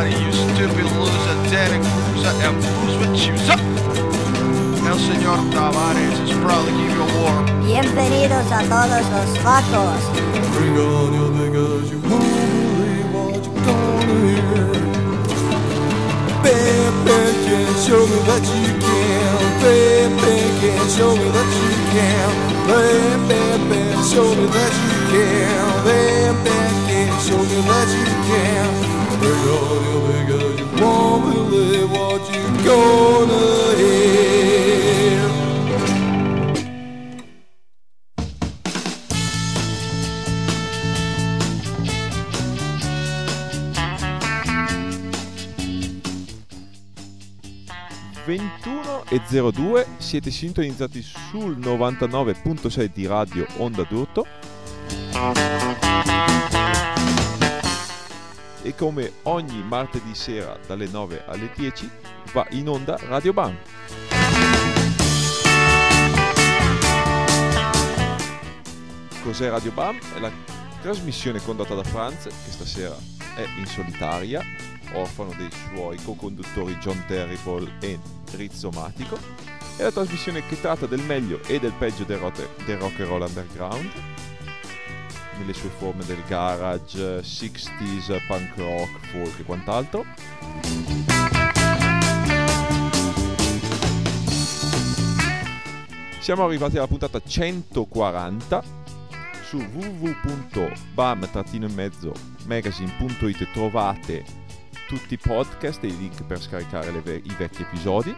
and you stupid loser, Danny Cruiser, and Bruce with Chooser. El Señor Tavares is proud to give you a war. Bienvenidos a todos los facos. Bring on your because you won't believe what you're gonna hear. Bam, bam, can show me that you can. Bam, bam, can show me that you can. Bam, bam, bam, show me that you can. Bam, bam, can show me that you can. Bring on your because you won't believe what you're gonna hear. e 02 siete sintonizzati sul 99.6 di Radio Onda d'Urto e come ogni martedì sera dalle 9 alle 10 va in onda Radio Bam. Cos'è Radio Bam? È la trasmissione condotta da Franz che stasera è in solitaria, orfano dei suoi co-conduttori John Terrible e Rizzomatico. È la trasmissione che tratta del meglio e del peggio del rock, del rock and roll underground, nelle sue forme del garage, 60s, punk rock, folk e quant'altro. Siamo arrivati alla puntata 140 su www.bam-magazine.it trovate tutti i podcast e i link per scaricare ve- i vecchi episodi.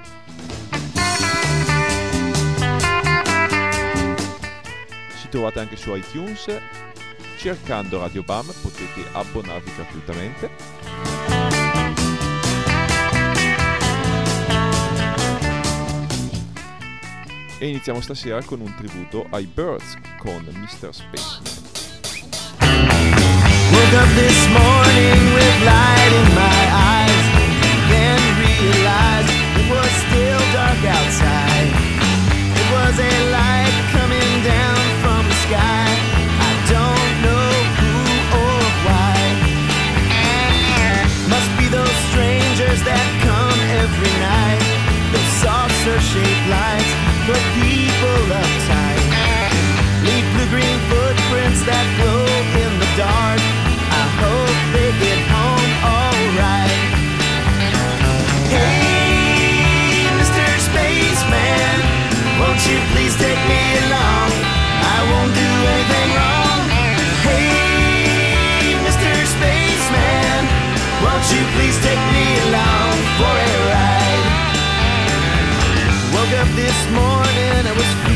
Ci trovate anche su iTunes. Cercando Radio Bam potete abbonarvi gratuitamente. E iniziamo stasera con un tributo ai Birds con Mr. Spaceman. Woke up this morning with light in my eyes, then realized it was still dark outside. It was a light coming down from the sky. lights, but people uptight. Leave blue green footprints that glow in the dark. I hope they get home alright. Hey, Mr. Spaceman, won't you please take me along? I won't do anything wrong. Hey, Mr. Spaceman, won't you please take me along? this morning. I was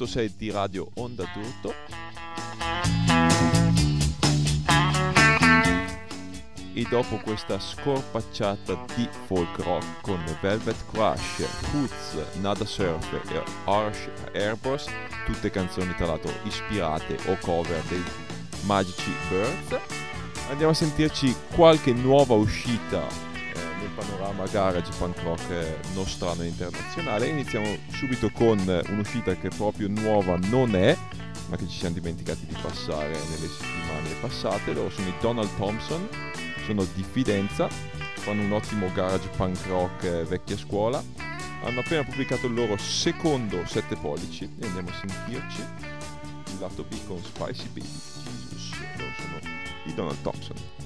106 di Radio Onda Turto. E dopo questa scorpacciata di folk rock con Velvet Crush, Hoots, Nada Surf e Harsh Airbus, tutte canzoni tra l'altro ispirate o cover dei Magici Birds, andiamo a sentirci qualche nuova uscita nel panorama garage punk rock eh, nostrano e internazionale. Iniziamo subito con eh, un'uscita che proprio nuova non è, ma che ci siamo dimenticati di passare nelle settimane passate. Loro sono i Donald Thompson, sono di Fidenza, fanno un ottimo garage punk rock eh, vecchia scuola. Hanno appena pubblicato il loro secondo 7 pollici e andiamo a sentirci il lato B con Spicy Baby Jesus. Loro sono i Donald Thompson.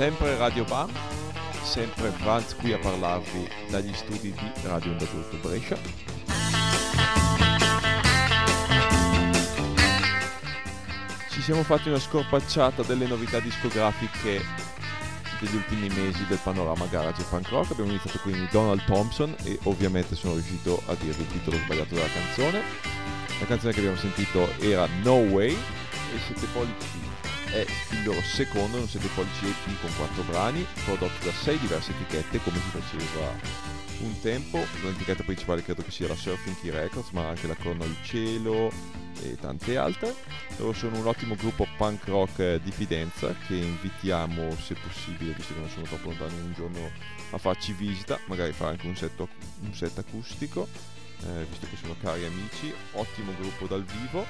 Sempre Radio Bam, sempre Franz qui a parlarvi dagli studi di Radio Onda Brescia. Ci siamo fatti una scorpacciata delle novità discografiche degli ultimi mesi del panorama garage e punk rock. Abbiamo iniziato quindi Donald Thompson e ovviamente sono riuscito a dirvi il titolo sbagliato della canzone. La canzone che abbiamo sentito era No Way e 7 pollici è il loro secondo, un 7 pollici EP con 4 brani, prodotto da 6 diverse etichette come si faceva un tempo. L'etichetta principale credo che sia la Surfing Key Records, ma anche la Corno al Cielo e tante altre. Loro sono un ottimo gruppo punk rock eh, di Fidenza che invitiamo, se possibile, visto che non sono troppo lontani, un giorno a farci visita, magari fare anche un set, un set acustico. Eh, visto che sono cari amici, ottimo gruppo dal vivo.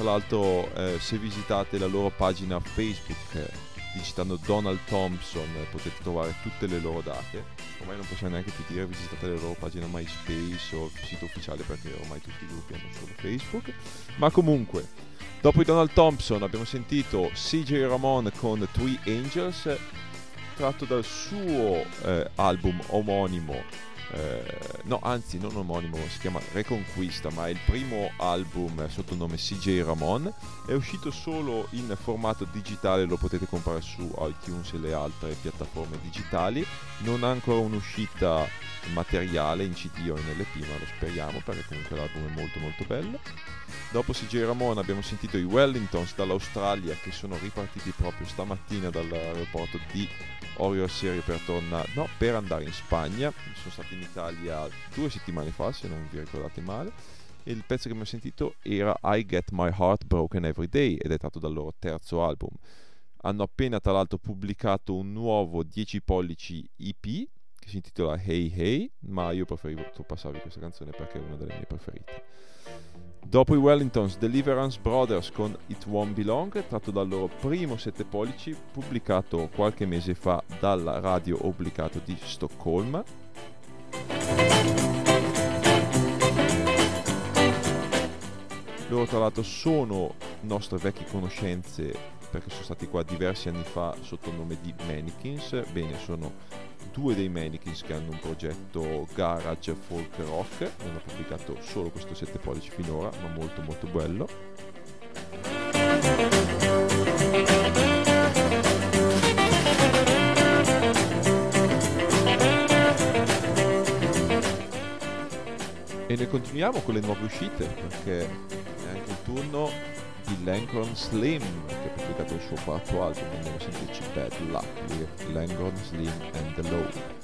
Tra l'altro, eh, se visitate la loro pagina Facebook eh, digitando Donald Thompson eh, potete trovare tutte le loro date. Ormai non possiamo neanche più dire visitate la loro pagina MySpace o sito ufficiale perché ormai tutti i gruppi hanno solo Facebook. Ma comunque, dopo i Donald Thompson abbiamo sentito CJ Ramon con Three Angels tratto dal suo eh, album omonimo eh, no, anzi, non omonimo, si chiama Reconquista, ma è il primo album sotto il nome CJ Ramon. È uscito solo in formato digitale, lo potete comprare su iTunes e le altre piattaforme digitali. Non ha ancora un'uscita materiale in CD o in LP, ma lo speriamo perché comunque l'album è molto molto bello. Dopo CJ Ramon abbiamo sentito i Wellingtons dall'Australia che sono ripartiti proprio stamattina dall'aeroporto di Orio Serio per tornare, no, per andare in Spagna. Sono stati in Italia due settimane fa, se non vi ricordate male. E il pezzo che abbiamo sentito era I Get My Heart Broken Every Day ed è tratto dal loro terzo album. Hanno appena tra l'altro pubblicato un nuovo 10 pollici EP che si intitola Hey Hey, ma io preferivo passarvi questa canzone perché è una delle mie preferite. Dopo i Wellingtons, Deliverance Brothers con It Won't Be Long, tratto dal loro primo 7 pollici, pubblicato qualche mese fa dalla radio obbligato di Stoccolma. Loro tra l'altro sono nostre vecchie conoscenze perché sono stati qua diversi anni fa sotto il nome di Mannequins. Bene, sono due dei Mannequins che hanno un progetto garage folk rock. Hanno pubblicato solo questo 7 pollici finora, ma molto molto bello. E ne continuiamo con le nuove uscite perché è anche il turno di Langron Slim che ha pubblicato il suo quarto album andiamo a sentirci Bad Luck Langron Slim and The Low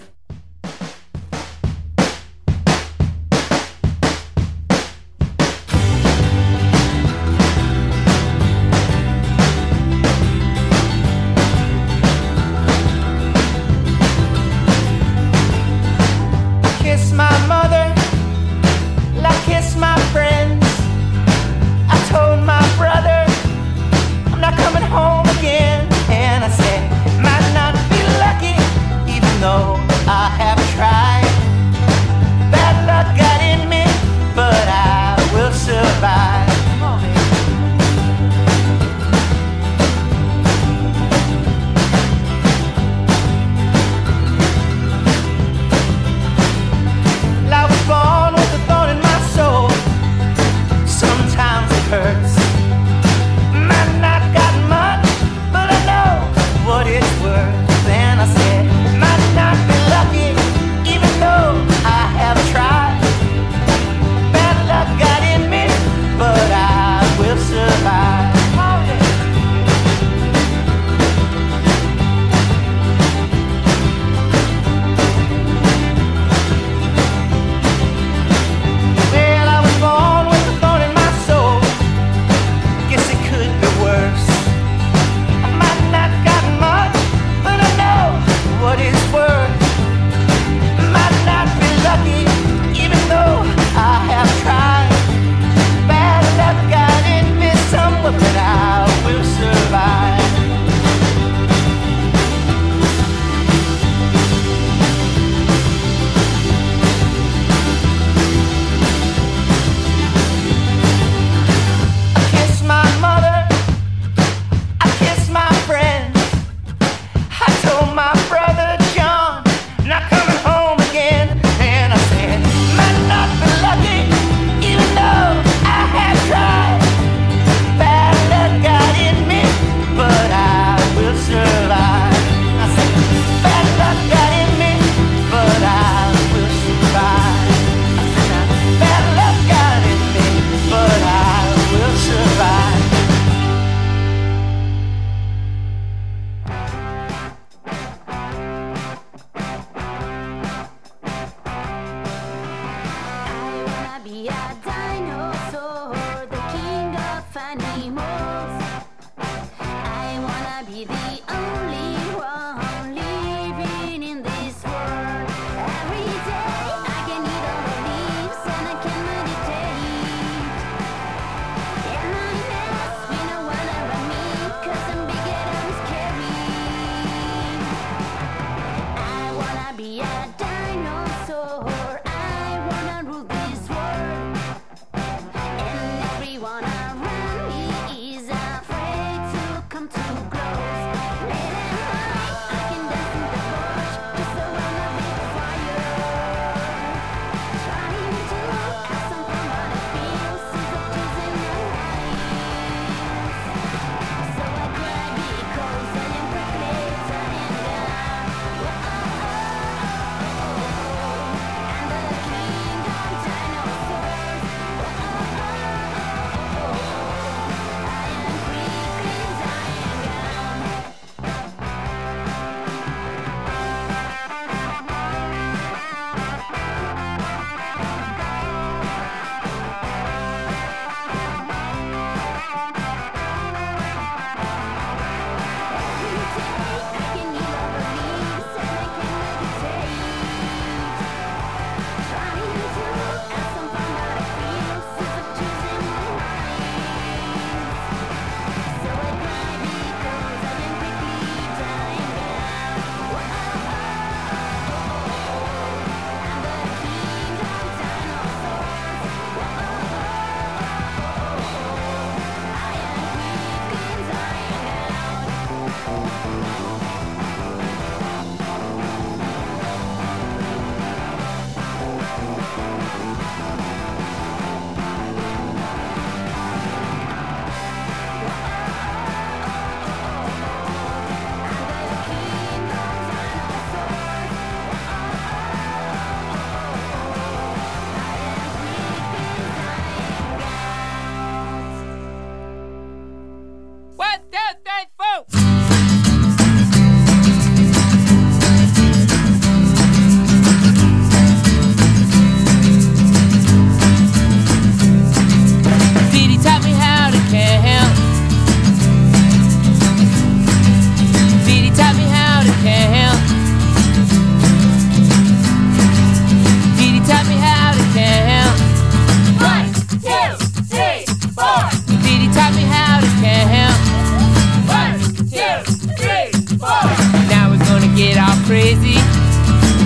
Now we're gonna get all crazy.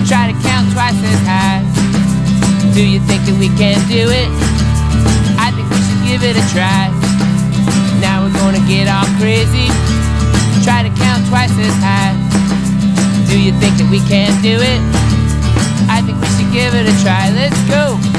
Try to count twice as high. Do you think that we can do it? I think we should give it a try. Now we're gonna get all crazy. Try to count twice as high. Do you think that we can do it? I think we should give it a try. Let's go.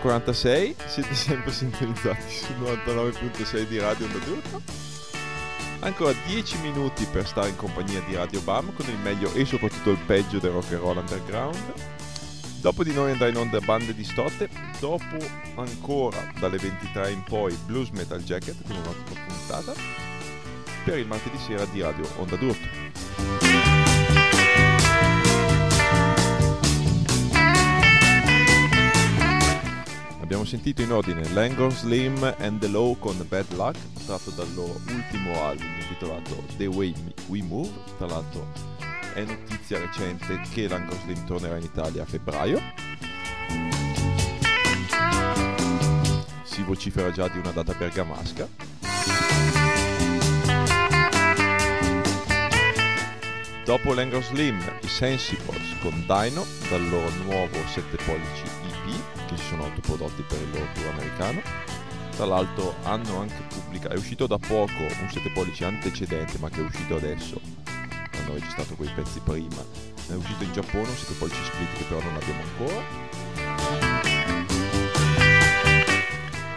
21.46, siete sempre sintonizzati sul 99.6 di Radio Onda D'Urto. Ancora 10 minuti per stare in compagnia di Radio Bam con il meglio e soprattutto il peggio del rock and roll underground. Dopo di noi andrà in onda bande di stotte, dopo ancora dalle 23 in poi Blues Metal Jacket con un'ottima puntata per il martedì sera di Radio Onda d'Urto. Sentito in ordine Langor Slim and the Low con Bad Luck, tratto dal loro ultimo album intitolato The Way We Move. Tra l'altro è notizia recente che Langor Slim tornerà in Italia a febbraio. Si vocifera già di una data bergamasca. Dopo l'Anglo Slim, i Sensibles con Dino dal loro nuovo 7 pollici che si sono autoprodotti per il loro tour americano. Tra l'altro hanno anche pubblicato, è uscito da poco un 7 pollici antecedente ma che è uscito adesso, hanno registrato quei pezzi prima. È uscito in Giappone un 7 pollici split che però non abbiamo ancora.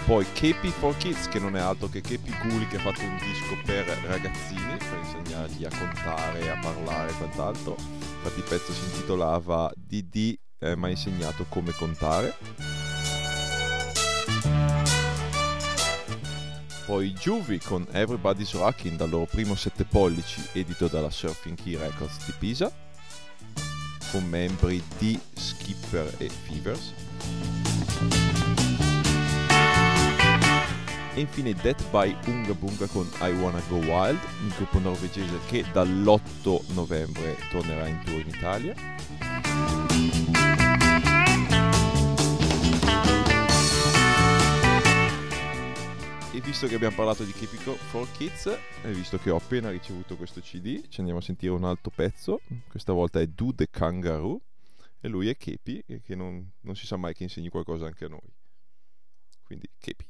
Poi Kepi for Kids, che non è altro che Kepi Guli, che ha fatto un disco per ragazzini, per insegnargli a contare, a parlare e quant'altro. Infatti il pezzo si intitolava DD eh, mi ha insegnato come contare. Poi Juvie con Everybody's Rocking dal loro primo 7 pollici edito dalla Surfing Key Records di Pisa con membri di Skipper e Fevers. E infine Death by Unga Bunga con I Wanna Go Wild, un gruppo norvegese che dall'8 novembre tornerà in tour in Italia. E visto che abbiamo parlato di Keep It for Kids, e visto che ho appena ricevuto questo CD, ci andiamo a sentire un altro pezzo. Questa volta è Do the Kangaroo. E lui è Kepi, che non, non si sa mai che insegni qualcosa anche a noi. Quindi Kepi.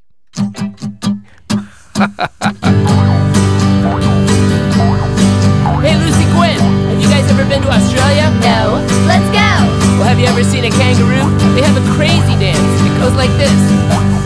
Hey, Lucy Quinn, have you guys ever been to Australia? No. Let's go. Well, have you ever seen a kangaroo? They have a crazy dance. It goes like this.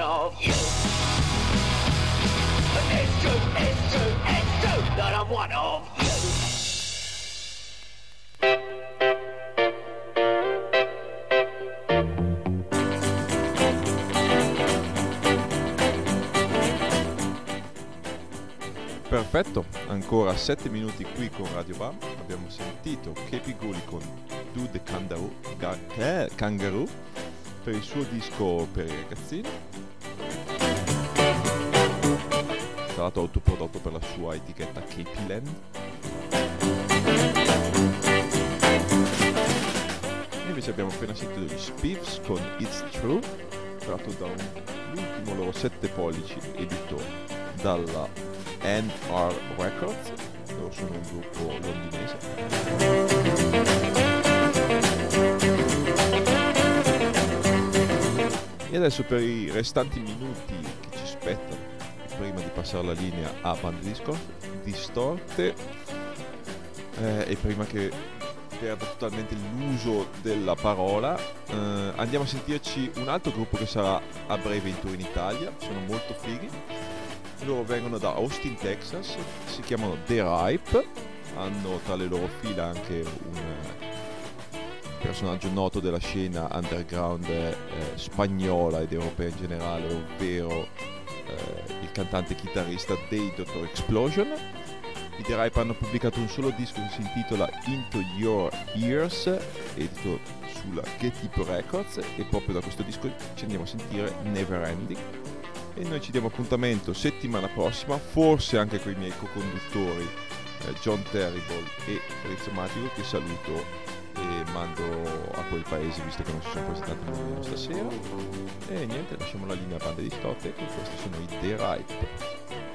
Of you. It's true, it's true, it's true that I'm one of you. Perfetto, ancora 7 minuti qui con Radio Bam. Abbiamo sentito Kepi Gully con Do the Kangaroo, Ga- eh, Kangaroo per il suo disco per i ragazzini. L'altro autoprodotto per la sua etichetta Kepi Land. E invece abbiamo appena sentito gli Spiffs con It's True, tratto da un- l'ultimo loro 7 pollici edito dalla NR Records, loro sono un gruppo londinese. E adesso per i restanti minuti passare la linea a bande disco- distorte, eh, e prima che perda totalmente l'uso della parola, eh, andiamo a sentirci un altro gruppo che sarà a breve in tour in Italia, sono molto fighi. Loro vengono da Austin, Texas, si chiamano The Ripe, hanno tra le loro fila anche un eh, personaggio noto della scena underground eh, spagnola ed europea in generale, ovvero il cantante chitarrista dei Dr. Explosion. I The Ripe hanno pubblicato un solo disco che si intitola Into Your Ears, edito sulla Get Records, e proprio da questo disco ci andiamo a sentire Never Ending e noi ci diamo appuntamento settimana prossima, forse anche con i miei co-conduttori eh, John Terrible e Rizzo Magico che saluto e mando a quel paese visto che non si sono presentati nemmeno stasera. E niente lasciamo la linea a bande di stotte e questi sono i The Ripe